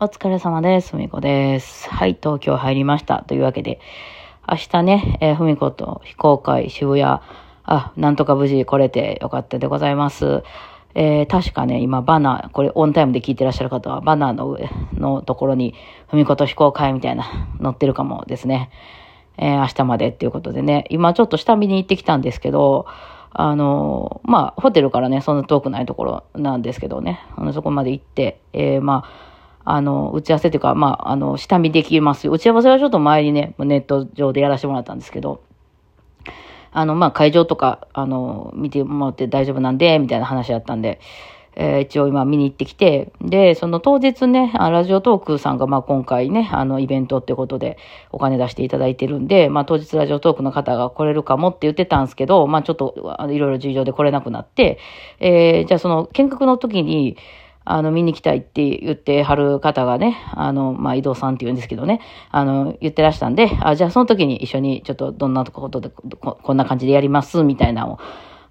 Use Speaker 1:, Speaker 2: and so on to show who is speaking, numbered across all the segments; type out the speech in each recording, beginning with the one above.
Speaker 1: お疲れ様です。ふみこです。はい、東京入りました。というわけで、明日ね、えふみこと非公開渋谷、あ、なんとか無事来れてよかったでございます。えー確かね、今バナー、これオンタイムで聞いてらっしゃる方は、バナーの上のところに、ふみこと非公開みたいな、載ってるかもですね。えー明日までっていうことでね、今ちょっと下見に行ってきたんですけど、あのーまあ、ホテルからね、そんな遠くないところなんですけどね、あのそこまで行って、えーまあ、あの、打ち合わせというか、まあ、あの、下見できます。打ち合わせはちょっと前にね、ネット上でやらせてもらったんですけど、あの、まあ、会場とか、あの、見てもらって大丈夫なんで、みたいな話だったんで、えー一応今見に行ってきて、で、その当日ね、ラジオトークさんが、まあ、今回ね、あの、イベントってことでお金出していただいてるんで、まあ、当日ラジオトークの方が来れるかもって言ってたんですけど、まあ、ちょっと、いろいろ事情で来れなくなって、えーじゃあその見学の時に、あの、見に来たいって言ってはる方がね、あの、まあ、井戸さんって言うんですけどね、あの、言ってらしたんで、あ、じゃあその時に一緒にちょっとどんなことで、ここんな感じでやります、みたいなのを、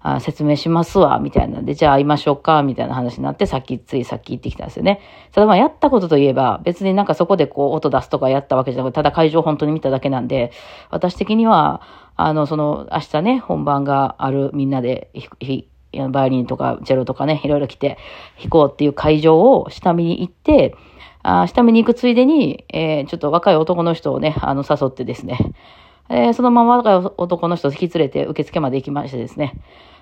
Speaker 1: あ説明しますわ、みたいなんで、じゃあ会いましょうか、みたいな話になって、さっき、ついさっき行ってきたんですよね。ただまあ、やったことといえば、別になんかそこでこう、音出すとかやったわけじゃなくて、ただ会場本当に見ただけなんで、私的には、あの、その、明日ね、本番がある、みんなで、バイオリンとかチェロとかね、いろいろ来て弾こうっていう会場を下見に行って、あ下見に行くついでに、えーちょっと若い男の人をね、あの、誘ってですね、えーそのまま若い男の人を引き連れて受付まで行きましてですね、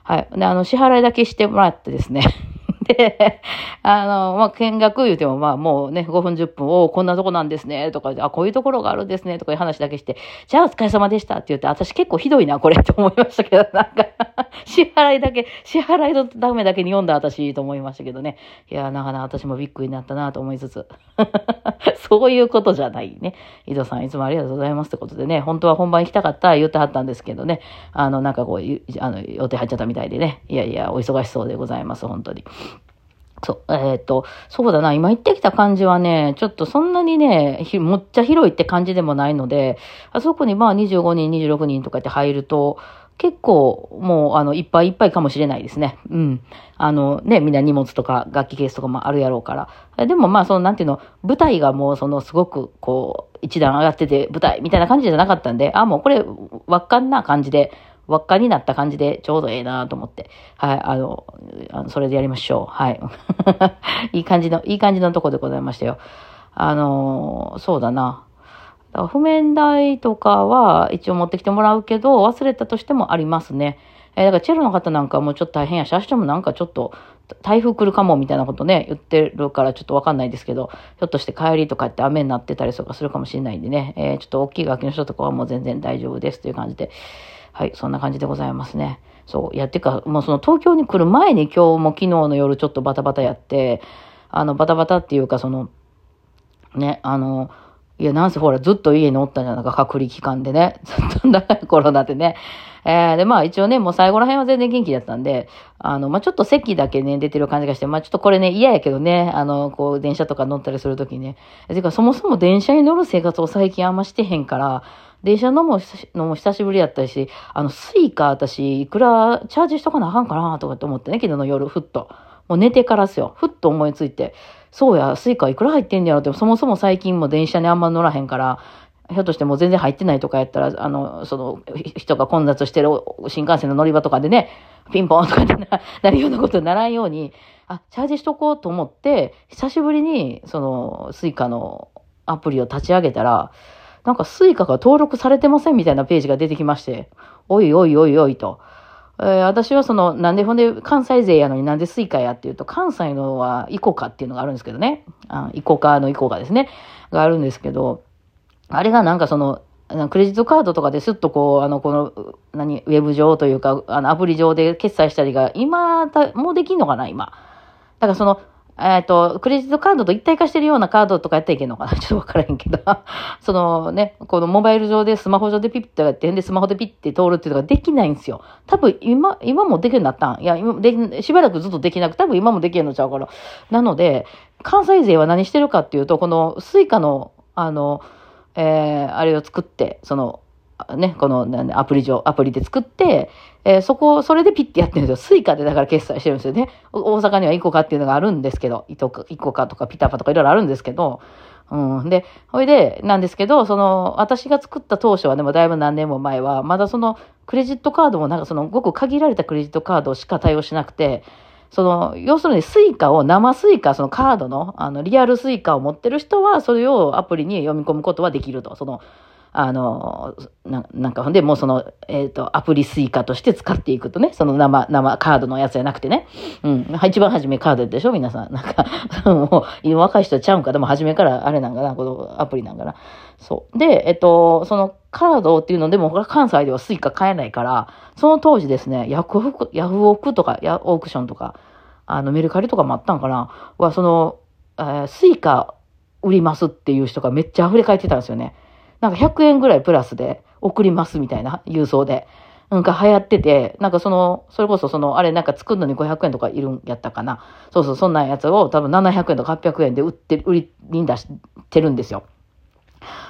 Speaker 1: はい。で、あの、支払いだけしてもらってですね、で、あの、まあ、見学言うても、まあ、もうね、5分10分、おこんなとこなんですね、とか、あ、こういうところがあるんですね、とかいう話だけして、じゃあお疲れ様でしたって言って、私結構ひどいな、これ、と思いましたけど、なんか、支払いだけ、支払いのためだけに読んだ私と思いましたけどね。いや、なかなか私もびっくりになったなと思いつつ。そういうことじゃないね。井戸さん、いつもありがとうございますってことでね、本当は本番行きたかった言ってはったんですけどね、あの、なんかこう、あの、予定入っちゃったみたいでね、いやいや、お忙しそうでございます、本当に。そう、えっ、と、そうだな、今行ってきた感じはね、ちょっとそんなにね、ひむっちゃ広いって感じでもないので、あそこにまあ25人、26人とかって入ると、結構もうあのいっぱいいっぱいかもしれないですね。うん。あのね、みんな荷物とか楽器ケースとかもあるやろうから。でもまあそのなんていうの、舞台がもうそのすごくこう一段上がってて舞台みたいな感じじゃなかったんで、あ、もうこれ輪っかんな感じで、輪っかになった感じでちょうどええなと思って。はい、あの、あのそれでやりましょう。はい。いい感じの、いい感じのとこでございましたよ。あの、そうだな。だから譜面台とかは一応持ってきてもらうけど、忘れたとしてもありますね。えーだからチェロの方なんかもうちょっと大変やし、明日もなんかちょっと台風来るかもみたいなことね、言ってるからちょっとわかんないですけど、ひょっとして帰りとかって雨になってたりとかするかもしれないんでね、えーちょっと大きい楽器の人とかはもう全然大丈夫ですという感じで、はい、そんな感じでございますね。そう、いや、てか、もうその東京に来る前に今日も昨日の夜ちょっとバタバタやって、あの、バタバタっていうかその、ね、あの、いや、なんせほら、ずっと家におったんじゃないか、隔離期間でね。ずっと長いコロナでね。えー、で、まあ一応ね、もう最後ら辺は全然元気だったんで、あの、まあちょっと咳だけね、出てる感じがして、まあちょっとこれね、嫌やけどね、あの、こう、電車とか乗ったりするときにね。てか、そもそも電車に乗る生活を最近あんましてへんから、電車のものも久しぶりやったし、あの、スイカ私、いくらチャージしとかなあかんかなとかって思ってね、昨日の夜、ふっと。もう寝てからですよ。ふっと思いついて。そうや、スイカいくら入ってんねやろって、そもそも最近も電車にあんま乗らへんから、ひょっとしてもう全然入ってないとかやったら、あの、その、人が混雑してる新幹線の乗り場とかでね、ピンポンとかってな なるようなことにならんように、あ、チャージしとこうと思って、久しぶりに、その、スイカのアプリを立ち上げたら、なんかスイカが登録されてませんみたいなページが出てきまして、おいおいおいおいと。えー私はその、なんでほんで関西勢やのになんでスイカやっていうと、関西のはイコカっていうのがあるんですけどね。あイコカのイコカですね。があるんですけど、あれがなんかその、クレジットカードとかですっとこう、あの、この、何、ウェブ上というか、あの、アプリ上で決済したりが、今、もうできんのかな、今。だからその、えっ、と、クレジットカードと一体化してるようなカードとかやったらいけんのかな？ちょっとわからへんけど。そのね、このモバイル上でスマホ上でピッてやって、で、スマホでピッて通るっていうのができないんですよ。多分今、今もできるようになったん。いや、今で、しばらくずっとできなく、多分今もできるのちゃうから。なので、関西勢は何してるかっていうと、このスイカの、あの、えーあれを作って、その、ね、このアプリ上、アプリで作って、えーそこ、それでピッてやってるんですよ。スイカでだから決済してるんですよね。大阪にはイコカっていうのがあるんですけど、イトカイコカとかピタパとかいろいろあるんですけど、うん。で、ほいで、なんですけど、その、私が作った当初はでもだいぶ何年も前は、まだその、クレジットカードもなんかその、ごく限られたクレジットカードしか対応しなくて、その、要するにスイカを、生スイカ、そのカードの、あの、リアルスイカを持ってる人は、それをアプリに読み込むことはできると。その、あの、ななんか、ほんで、もうその、えっ、と、アプリスイカとして使っていくとね、その生、生カードのやつじゃなくてね。うん。一番初めカードでしょ？皆さん。なんか、もう、若い人ちゃうんか？でも初めからあれなんかな、このアプリなんかな？そう。で、えっと、そのカードっていうのでも、関西ではスイカ買えないから、その当時ですね、ヤフオク、ヤフオクとか、ヤオークションとか、あの、メルカリとかもあったんかな？は、その、えースイカ売りますっていう人がめっちゃ溢れ返ってたんですよね。なんか100円ぐらいプラスで送りますみたいな郵送で。なんか流行ってて、なんかその、それこそその、あれなんか作るのに500円とかいるんやったかな。そうそう、そんなやつを多分700円とか800円で売って、売りに出してるんですよ。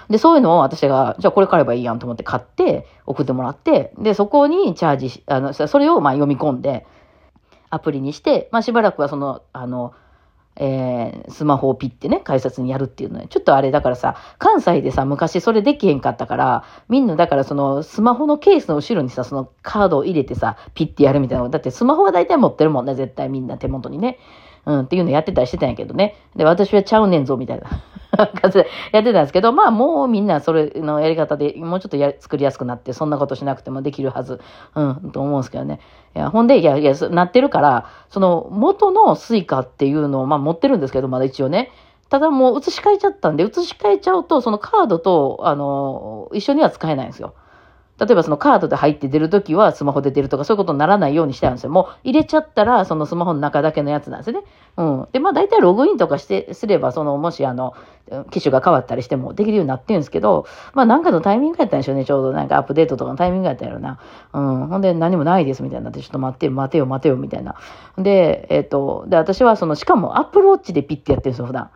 Speaker 1: で、そういうのを私が、じゃあこれ買えばいいやんと思って買って、送ってもらって、で、そこにチャージ、あの、そそれをまあ読み込んで、アプリにして、まあしばらくはその、あの、えースマホをピッてね、改札にやるっていうのね。ちょっとあれだからさ、関西でさ、昔それできへんかったから、みんなだからそのスマホのケースの後ろにさ、そのカードを入れてさ、ピッてやるみたいな。だってスマホは大体持ってるもんね、絶対みんな手元にね。うん、っていうのやってたりしてたんやけどね。で、私はちゃうねんぞ、みたいな感じでやってたんですけど、まあもうみんなそれのやり方でもうちょっとや作りやすくなって、そんなことしなくてもできるはず、うん、と思うんですけどね。いや、ほんで、いやいや、なってるから、その元のスイカっていうのを、まあ持ってるんですけど、まだ一応ね。ただもう移し替えちゃったんで、移し替えちゃうと、そのカードと、あの、一緒には使えないんですよ。例えばそのカードで入って出るときはスマホで出るとかそういうことにならないようにしてあるんですよ。もう入れちゃったらそのスマホの中だけのやつなんですね。うん。で、まあ大体ログインとかして、すればそのもしあの、機種が変わったりしてもできるようになってるんですけど、まあなんかのタイミングやったんでしょうね。ちょうどなんかアップデートとかのタイミングやったんやろな。うん。ほんで何もないですみたいになって、ちょっと待ってよ、待てよ、待てよ、みたいな。で、えっ、と、で、私はその、しかもアップルウォッチでピッてやってるんですよ、普段。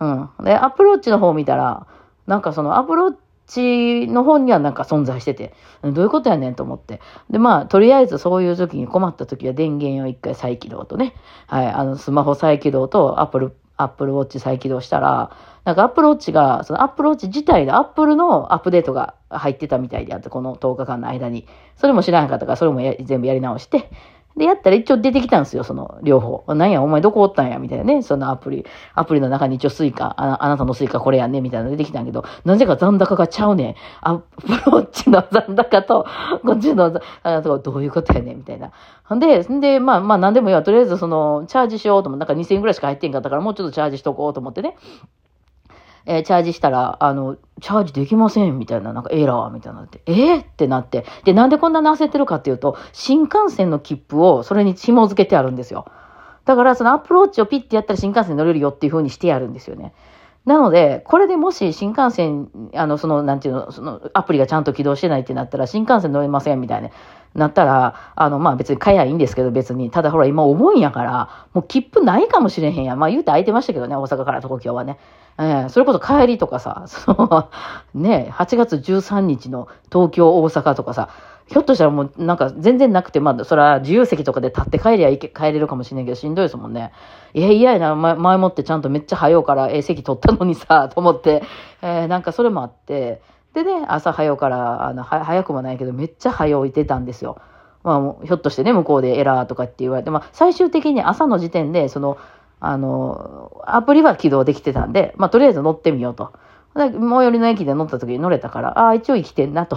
Speaker 1: うん。で、アップルウォッチの方を見たら、なんかそのアップルウォッチの方にはなんか存在してて、どういうことやねんと思って。で、まあ、とりあえずそういう時に困った時は電源を一回再起動とね、はい、あの、スマホ再起動とアップル、アップルウォッチ再起動したら、なんかアップルウォッチが、そのアップルウォッチ自体のアップルのアップデートが入ってたみたいであって、この10日間の間に。それも知らなかったから、それも全部やり直して、で、やったら一応出てきたんですよ、その両方。なんや、お前どこおったんや、みたいなね。そのアプリ、アプリの中に一応スイカ、あなたのスイカこれやね、みたいなの出てきたんやけど、なぜか残高がちゃうねん。アップルウォッチの残高と、こっちの残高とどういうことやねん、みたいな。んで、んで、まあまあなんでもいいわ。とりあえずその、チャージしようと思って、なんか2000円ぐらいしか入ってんかったから、もうちょっとチャージしとこうと思ってね。えーチャージしたら、あの、チャージできません、みたいな、なんかエラー、みたいになって、えー、ってなって。で、なんでこんなに焦ってるかっていうと、新幹線の切符をそれに紐付けてあるんですよ。だから、そのアプローチをピッてやったら新幹線乗れるよっていう風にしてやるんですよね。なので、これでもし新幹線、あの、その、なんていうの、その、アプリがちゃんと起動してないってなったら、新幹線乗れません、みたいな。なったら、あの、まあ別に買えばいんですけど、別に。ただほら、今お盆やから、もう切符ないかもしれへんや。まあ言うて空いてましたけどね、大阪から東京はね。ええそれこそ帰りとかさ、その、ね、8月13日の東京、大阪とかさ、ひょっとしたらもうなんか全然なくて、まあそれは自由席とかで立って帰りゃいけ帰れるかもしれないけど、しんどいですもんね。いや、嫌やな、前前もってちゃんとめっちゃ早うから、ええ席取ったのにさ、と思って、えーなんかそれもあって、でね、朝早うから、あの、早くもないけど、めっちゃ早ういてたんですよ。まあ、ひょっとしてね、向こうでエラーとかって言われて、まあ、最終的に朝の時点で、その、あの、アプリは起動できてたんで、まあ、とりあえず乗ってみようと。最寄りの駅で乗った時に乗れたから、ああ、一応生きてんなと。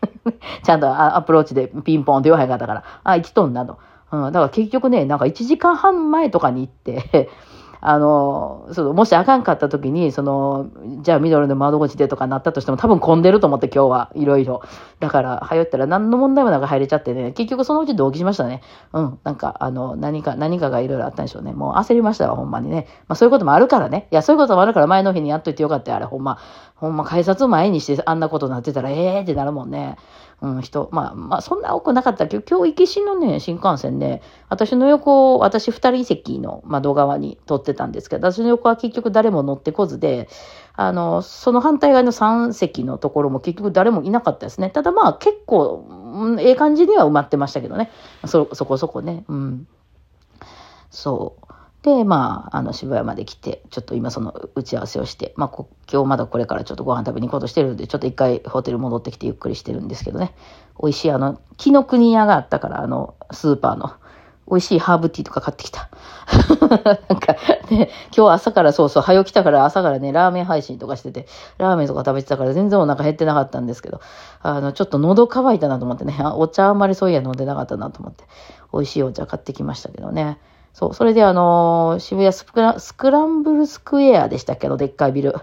Speaker 1: ちゃんとアプローチでピンポンって言わへんかったから、ああ、生きとんなと。うん、だから結局ね、なんか1時間半前とかに行って、あの、その、もしあかんかった時に、その、じゃあミドルの窓口でとかなったとしても多分混んでると思って今日はいろいろ。だから、早ったら何の問題もなく入れちゃってね、結局そのうち同期しましたね。うん。なんか、あの、何か、何かがいろいろあったんでしょうね。もう焦りましたわ、ほんまにね。まあそういうこともあるからね。いや、そういうこともあるから前の日にやっといてよかったよ、あれ、ほんま。ほんま、改札前にしてあんなことになってたら、ええーってなるもんね。うん、人、まあ、まあ、そんな多くなかったけど、今日行きしのね、新幹線ね、私の横を、私二人席の窓側に通ってたんですけど、私の横は結局誰も乗ってこずで、あの、その反対側の3席のところも結局誰もいなかったですね。ただまあ結構、うん、ええ感じには埋まってましたけどね。そ、そこそこね。うん。そう。で、まあ、あの、渋谷まで来て、ちょっと今その打ち合わせをして、まあ、今日まだこれからちょっとご飯食べに行こうとしてるんで、ちょっと一回ホテル戻ってきてゆっくりしてるんですけどね。美味しい、あの、木の国屋があったから、あの、スーパーの、美味しいハーブティーとか買ってきた。なんか、ね、今日朝からそうそう、早起きたから朝からね、ラーメン配信とかしてて、ラーメンとか食べてたから全然お腹減ってなかったんですけど、あの、ちょっと喉乾いたなと思ってね、お茶あんまりそういや飲んでなかったなと思って、美味しいお茶買ってきましたけどね。そう、それであのー、渋谷スクラスクランブルスクエアでしたけ？ど、でっかいビル。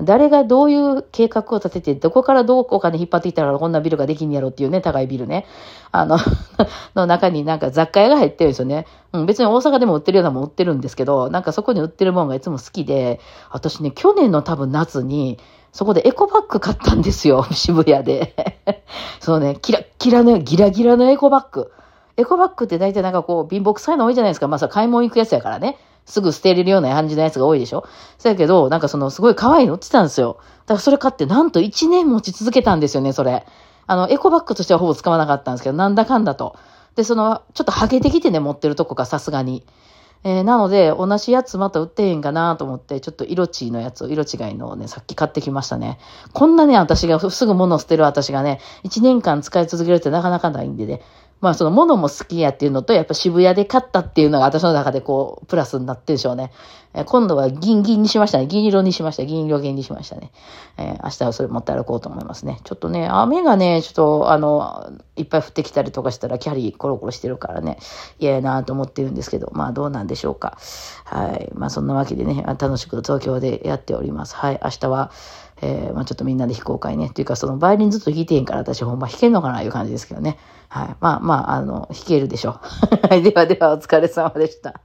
Speaker 1: 誰がどういう計画を立てて、どこからどうお金引っ張ってきたらこんなビルができんやろっていうね、高いビルね。あの の中になんか雑貨屋が入ってるんですよね。うん、別に大阪でも売ってるようなもん売ってるんですけど、なんかそこに売ってるもんがいつも好きで、私ね、去年の多分夏に、そこでエコバッグ買ったんですよ、渋谷で。そうね、キラッキラの、ギラギラのエコバッグ。エコバッグって大体なんかこう、貧乏臭いの多いじゃないですか。まあさ、買い物行くやつやからね。すぐ捨てれるような感じのやつが多いでしょそやけど、なんかそのすごい可愛いの売ってたんですよ。だからそれ買ってなんと1年持ち続けたんですよね、それ。あの、エコバッグとしてはほぼ使わなかったんですけど、なんだかんだと。で、その、ちょっとハゲてきてね、持ってるとこがさすがに。えー、なので、同じやつまた売ってへんかなと思って、ちょっと色違いのやつを、色違いのをね、さっき買ってきましたね。こんなね、私がすぐ物を捨てる私がね、1年間使い続けるってなかなかないんでね、まあその物も好きやっていうのと、やっぱ渋谷で買ったっていうのが私の中でこう、プラスになってるでしょうね。え今度は銀銀にしましたね。銀色にしました。銀色銀にしましたね。えー、明日はそれ持って歩こうと思いますね。ちょっとね、雨がね、ちょっとあの、いっぱい降ってきたりとかしたらキャリーコロコロしてるからね、嫌やなと思ってるんですけど、まあどうなんでしょうか。はい。まあそんなわけでね、楽しく東京でやっております。はい。明日は、えー、まあちょっとみんなで非公開ね。っていうかそのバイオリンずっと弾いてへんから私ほんま弾けんのかないう感じですけどね。はい。まあまあ、あの、弾けるでしょう。はい。ではではお疲れ様でした。